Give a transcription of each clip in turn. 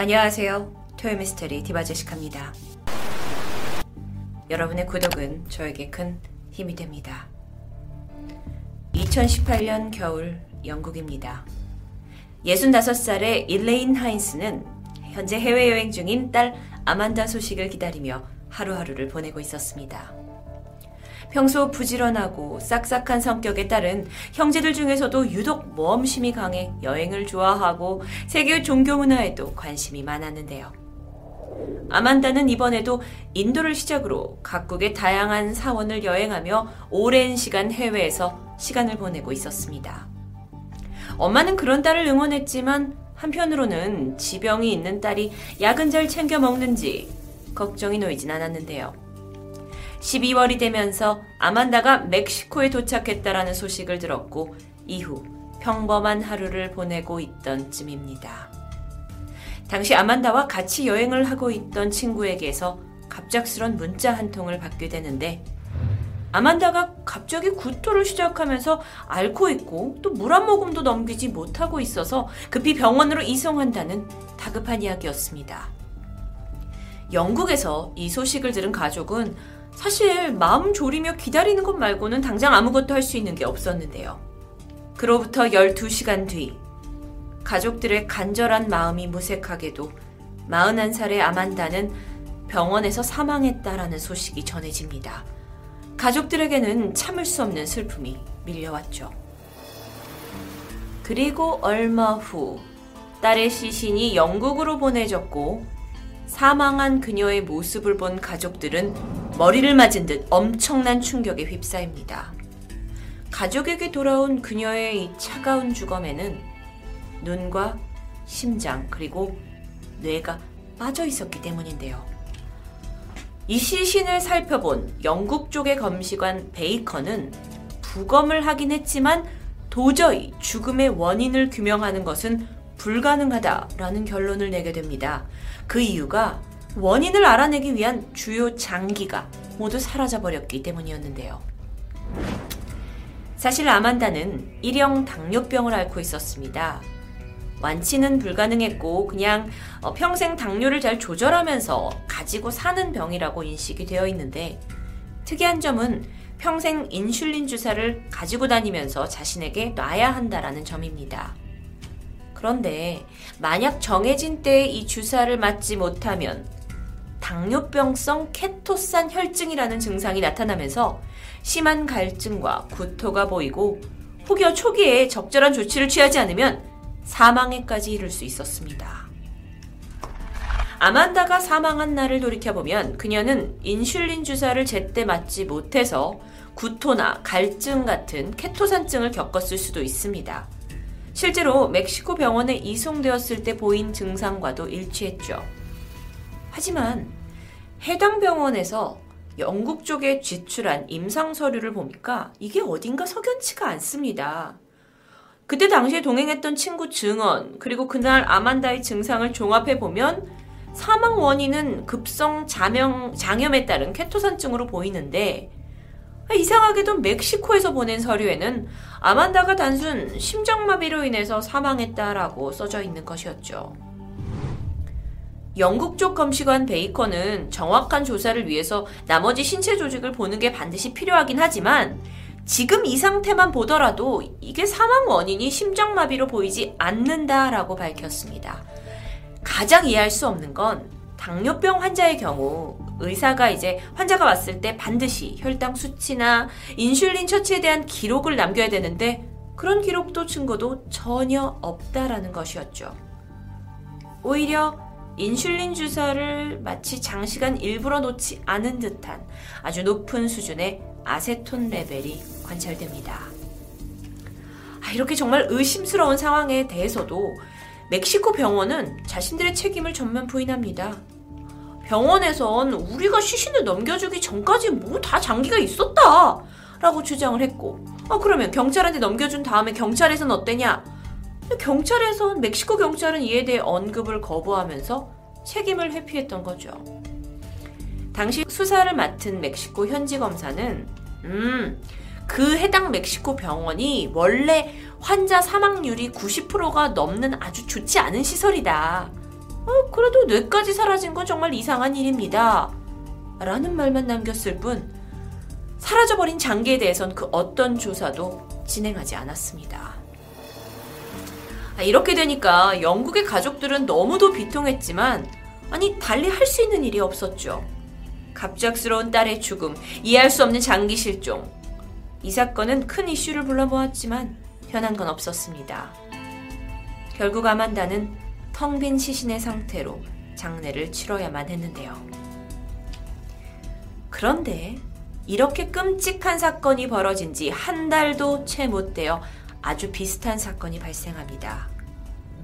안녕하세요. 토요미스테리 디바제시카입니다. 여러분의 구독은 저에게 큰 힘이 됩니다. 2018년 겨울 영국입니다. 65살의 일레인 하인스는 현재 해외여행 중인 딸 아만다 소식을 기다리며 하루하루를 보내고 있었습니다. 평소 부지런하고 싹싹한 성격에 따른 형제들 중에서도 유독 모험심이 강해 여행을 좋아하고 세계 종교 문화에도 관심이 많았는데요. 아만다는 이번에도 인도를 시작으로 각국의 다양한 사원을 여행하며 오랜 시간 해외에서 시간을 보내고 있었습니다. 엄마는 그런 딸을 응원했지만 한편으로는 지병이 있는 딸이 약은 잘 챙겨 먹는지 걱정이 놓이진 않았는데요. 12월이 되면서 아만다가 멕시코에 도착했다라는 소식을 들었고 이후 평범한 하루를 보내고 있던 쯤입니다. 당시 아만다와 같이 여행을 하고 있던 친구에게서 갑작스런 문자 한 통을 받게 되는데 아만다가 갑자기 구토를 시작하면서 앓고 있고 또 물 한 모금도 넘기지 못하고 있어서 급히 병원으로 이송한다는 다급한 이야기였습니다. 영국에서 이 소식을 들은 가족은 사실 마음 졸이며 기다리는 것 말고는 당장 아무것도 할 수 있는 게 없었는데요. 그로부터 12시간 뒤, 가족들의 간절한 마음이 무색하게도 41살의 아만다는 병원에서 사망했다라는 소식이 전해집니다. 가족들에게는 참을 수 없는 슬픔이 밀려왔죠. 그리고 얼마 후, 딸의 시신이 영국으로 보내졌고, 사망한 그녀의 모습을 본 가족들은 머리를 맞은 듯 엄청난 충격에 휩싸입니다. 가족에게 돌아온 그녀의 이 차가운 주검에는 눈과 심장 그리고 뇌가 빠져 있었기 때문인데요. 이 시신을 살펴본 영국 쪽의 검시관 베이커는 부검을 하긴 했지만 도저히 죽음의 원인을 규명하는 것은 불가능하다라는 결론을 내게 됩니다. 그 이유가 원인을 알아내기 위한 주요 장기가 모두 사라져버렸기 때문이었는데요. 사실 아만다는 일형 당뇨병을 앓고 있었습니다. 완치는 불가능했고 그냥 어, 평생 당뇨를 잘 조절하면서 가지고 사는 병이라고 인식이 되어 있는데 특이한 점은 평생 인슐린 주사를 가지고 다니면서 자신에게 놔야 한다라는 점입니다. 그런데 만약 정해진 때에 이 주사를 맞지 못하면 당뇨병성 케토산 혈증이라는 증상이 나타나면서 심한 갈증과 구토가 보이고 혹여 초기에 적절한 조치를 취하지 않으면 사망에까지 이를 수 있었습니다. 아만다가 사망한 날을 돌이켜보면 그녀는 인슐린 주사를 제때 맞지 못해서 구토나 갈증 같은 케토산증을 겪었을 수도 있습니다. 실제로 멕시코 병원에 이송되었을 때 보인 증상과도 일치했죠. 하지만 해당 병원에서 영국 쪽에 제출한 임상 서류를 보니까 이게 어딘가 석연치가 않습니다. 그때 당시에 동행했던 친구 증언, 그리고 그날 아만다의 증상을 종합해 보면 사망 원인은 급성 자명, 장염에 따른 케토산증으로 보이는데 이상하게도 멕시코에서 보낸 서류에는 아만다가 단순 심장마비로 인해서 사망했다라고 써져 있는 것이었죠. 영국 쪽 검시관 베이커는 정확한 조사를 위해서 나머지 신체 조직을 보는 게 반드시 필요하긴 하지만 지금 이 상태만 보더라도 이게 사망 원인이 심장마비로 보이지 않는다라고 밝혔습니다. 가장 이해할 수 없는 건 당뇨병 환자의 경우 의사가 이제 환자가 왔을 때 반드시 혈당 수치나 인슐린 처치에 대한 기록을 남겨야 되는데 그런 기록도 증거도 전혀 없다라는 것이었죠. 오히려 인슐린 주사를 마치 장시간 일부러 놓지 않은 듯한 아주 높은 수준의 아세톤 레벨이 관찰됩니다. 아, 이렇게 정말 의심스러운 상황에 대해서도 멕시코 병원은 자신들의 책임을 전면 부인합니다. 병원에선 우리가 시신을 넘겨주기 전까지 뭐 다 장기가 있었다! 라고 주장을 했고, 아, 그러면 경찰한테 넘겨준 다음에 경찰에선 어때냐? 경찰에선, 멕시코 경찰은 이에 대해 언급을 거부하면서 책임을 회피했던 거죠. 당시 수사를 맡은 멕시코 현지 검사는, 음, 그 해당 멕시코 병원이 원래 환자 사망률이 90%가 넘는 아주 좋지 않은 시설이다. 어, 그래도 뇌까지 사라진 건 정말 이상한 일입니다. 라는 말만 남겼을 뿐 사라져버린 장기에 대해선 그 어떤 조사도 진행하지 않았습니다. 아, 이렇게 되니까 영국의 가족들은 너무도 비통했지만 아니 달리 할 수 있는 일이 없었죠. 갑작스러운 딸의 죽음, 이해할 수 없는 장기 실종. 이 사건은 큰 이슈를 불러 모았지만 변한 건 없었습니다. 결국 아만다는 텅 빈 시신의 상태로 장례를 치러야만 했는데요. 그런데 이렇게 끔찍한 사건이 벌어진 지 한 달도 채 못 되어 아주 비슷한 사건이 발생합니다.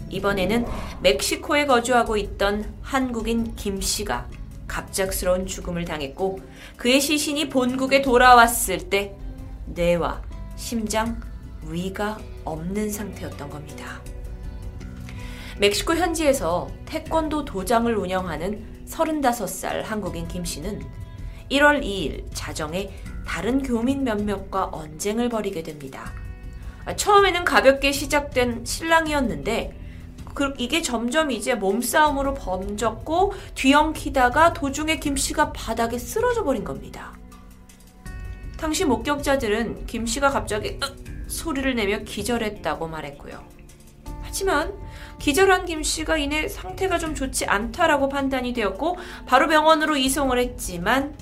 이번에는 멕시코에 거주하고 있던 한국인 김 씨가 갑작스러운 죽음을 당했고 그의 시신이 본국에 돌아왔을 때 뇌와 심장, 위가 없는 상태였던 겁니다. 멕시코 현지에서 태권도 도장을 운영하는 35살 한국인 김 씨는 1월 2일 자정에 다른 교민 몇몇과 언쟁을 벌이게 됩니다. 처음에는 가볍게 시작된 신랑이었는데 그, 이게 점점 이제 몸싸움으로 번졌고 뒤엉키다가 도중에 김 씨가 바닥에 쓰러져 버린 겁니다. 당시 목격자들은 김 씨가 갑자기 소리를 내며 기절했다고 말했고요. 하지만 기절한 김 씨가 이내 상태가 좀 좋지 않다라고 판단이 되었고 바로 병원으로 이송을 했지만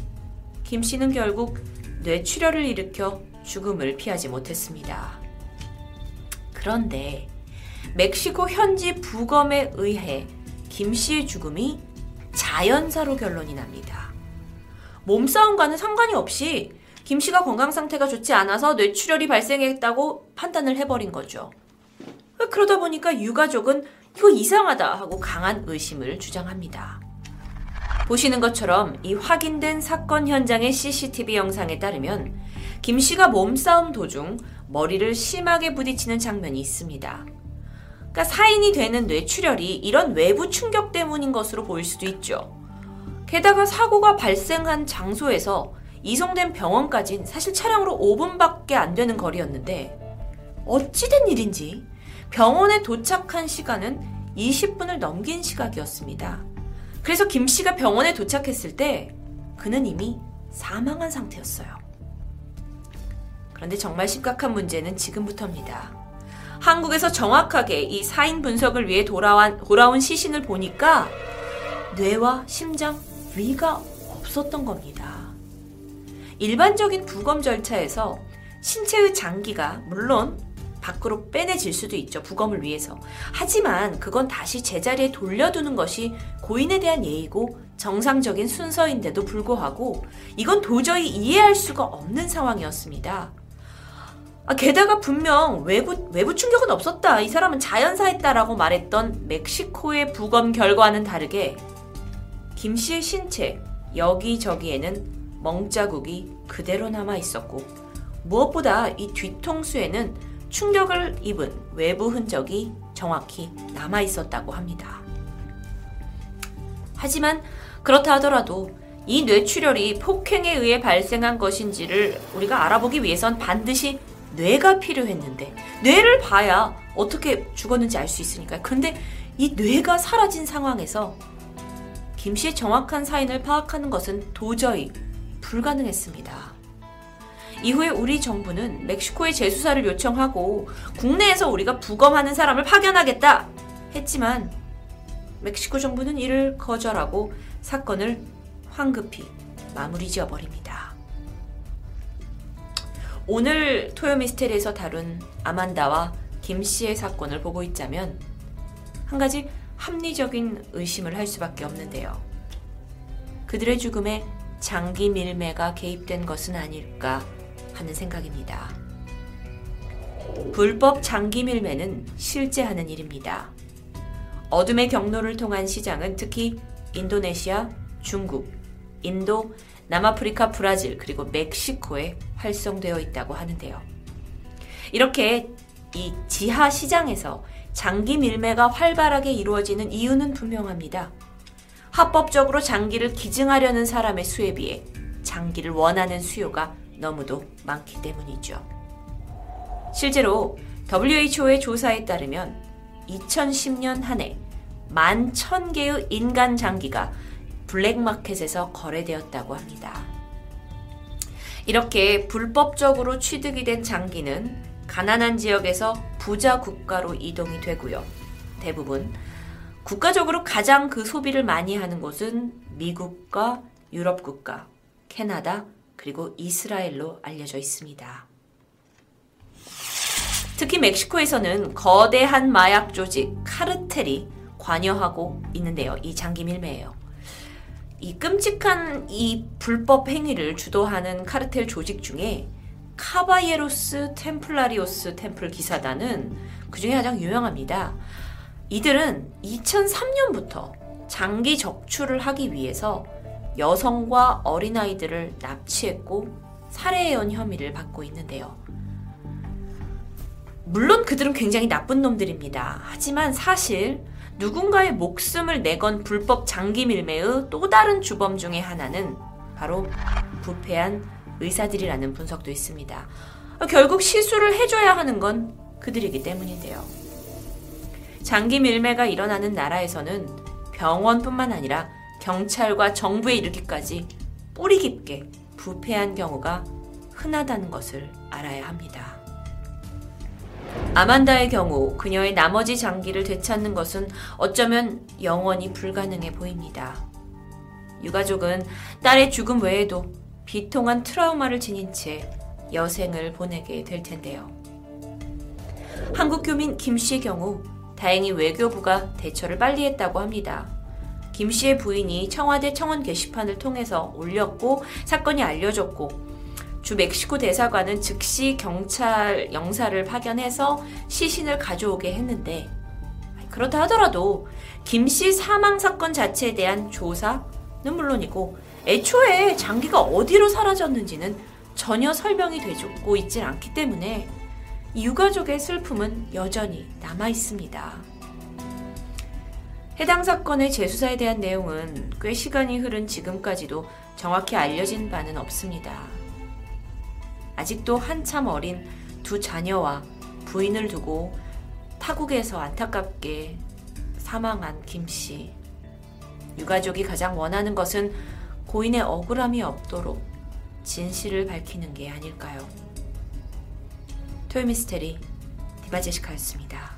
김 씨는 결국 뇌출혈을 일으켜 죽음을 피하지 못했습니다. 그런데 멕시코 현지 부검에 의해 김 씨의 죽음이 자연사로 결론이 납니다. 몸싸움과는 상관이 없이 김 씨가 건강 상태가 좋지 않아서 뇌출혈이 발생했다고 판단을 해버린 거죠. 그러다 보니까 유가족은 이거 이상하다 하고 강한 의심을 주장합니다. 보시는 것처럼 이 확인된 사건 현장의 CCTV 영상에 따르면 김 씨가 몸싸움 도중 머리를 심하게 부딪히는 장면이 있습니다. 그러니까 사인이 되는 뇌출혈이 이런 외부 충격 때문인 것으로 보일 수도 있죠. 게다가 사고가 발생한 장소에서 이송된 병원까진 사실 차량으로 5분밖에 안 되는 거리였는데 어찌된 일인지 병원에 도착한 시간은 20분을 넘긴 시각이었습니다. 그래서 김 씨가 병원에 도착했을 때 그는 이미 사망한 상태였어요. 그런데 정말 심각한 문제는 지금부터입니다. 한국에서 정확하게 이 사인 분석을 위해 돌아온, 돌아온 시신을 보니까 뇌와 심장, 위가 없었던 겁니다. 일반적인 부검 절차에서 신체의 장기가 물론 밖으로 빼내질 수도 있죠. 부검을 위해서. 하지만 그건 다시 제자리에 돌려두는 것이 고인에 대한 예의고 정상적인 순서인데도 불구하고 이건 도저히 이해할 수가 없는 상황이었습니다. 아, 게다가 분명 외부, 외부 충격은 없었다. 이 사람은 자연사했다라고 말했던 멕시코의 부검 결과와는 다르게 김 씨의 신체 여기저기에는 멍자국이 그대로 남아 있었고 무엇보다 이 뒤통수에는 충격을 입은 외부 흔적이 정확히 남아 있었다고 합니다. 하지만 그렇다 하더라도 이 뇌출혈이 폭행에 의해 발생한 것인지를 우리가 알아보기 위해선 반드시 뇌가 필요했는데 뇌를 봐야 어떻게 죽었는지 알 수 있으니까요. 근데 이 뇌가 사라진 상황에서 김 씨의 정확한 사인을 파악하는 것은 도저히 불가능했습니다. 이후에 우리 정부는 멕시코에 재수사를 요청하고 국내에서 우리가 부검하는 사람을 파견하겠다 했지만 멕시코 정부는 이를 거절하고 사건을 황급히 마무리 지어버립니다. 오늘 토요미스테리에서 다룬 아만다와 김 씨의 사건을 보고 있자면 한 가지 합리적인 의심을 할 수밖에 없는데요. 그들의 죽음에 장기 밀매가 개입된 것은 아닐까 하는 생각입니다. 불법 장기 밀매는 실제 하는 일입니다. 어둠의 경로를 통한 시장은 특히 인도네시아, 중국, 인도, 남아프리카, 브라질, 그리고 멕시코에 활성되어 있다고 하는데요. 이렇게 이 지하 시장에서 장기 밀매가 활발하게 이루어지는 이유는 분명합니다. 합법적으로 장기를 기증하려는 사람의 수에 비해 장기를 원하는 수요가 너무도 많기 때문이죠. 실제로 WHO의 조사에 따르면 2010년 한해만천 개의 인간 장기가 블랙마켓에서 거래되었다고 합니다. 이렇게 불법적으로 취득이 된 장기는 가난한 지역에서 부자 국가로 이동이 되고요. 대부분 국가적으로 가장 그 소비를 많이 하는 곳은 미국과 유럽 국가, 캐나다, 그리고 이스라엘로 알려져 있습니다. 특히 멕시코에서는 거대한 마약 조직 카르텔이 관여하고 있는데요. 이 장기 밀매예요. 이 끔찍한 이 불법 행위를 주도하는 카르텔 조직 중에 카바예로스 템플라리오스 템플 기사단은 그 중에 가장 유명합니다. 이들은 2003년부터 장기 적출을 하기 위해서 여성과 어린아이들을 납치했고 살해해온 혐의를 받고 있는데요. 물론 그들은 굉장히 나쁜 놈들입니다. 하지만 사실 누군가의 목숨을 내건 불법 장기 밀매의 또 다른 주범 중의 하나는 바로 부패한 의사들이라는 분석도 있습니다. 결국 시술을 해줘야 하는 건 그들이기 때문인데요. 장기 밀매가 일어나는 나라에서는 병원뿐만 아니라 경찰과 정부에 이르기까지 뿌리 깊게 부패한 경우가 흔하다는 것을 알아야 합니다. 아만다의 경우 그녀의 나머지 장기를 되찾는 것은 어쩌면 영원히 불가능해 보입니다. 유가족은 딸의 죽음 외에도 비통한 트라우마를 지닌 채 여생을 보내게 될 텐데요. 한국 교민 김 씨의 경우 다행히 외교부가 대처를 빨리 했다고 합니다. 김 씨의 부인이 청와대 청원 게시판을 통해서 올렸고 사건이 알려졌고 주 멕시코 대사관은 즉시 경찰 영사를 파견해서 시신을 가져오게 했는데 그렇다 하더라도 김 씨 사망 사건 자체에 대한 조사는 물론이고 애초에 장기가 어디로 사라졌는지는 전혀 설명이 되고 있질 않기 때문에 유가족의 슬픔은 여전히 남아 있습니다. 해당 사건의 재수사에 대한 내용은 꽤 시간이 흐른 지금까지도 정확히 알려진 바는 없습니다. 아직도 한참 어린 두 자녀와 부인을 두고 타국에서 안타깝게 사망한 김 씨. 유가족이 가장 원하는 것은 고인의 억울함이 없도록 진실을 밝히는 게 아닐까요? 토요미스테리 디바제시카였습니다.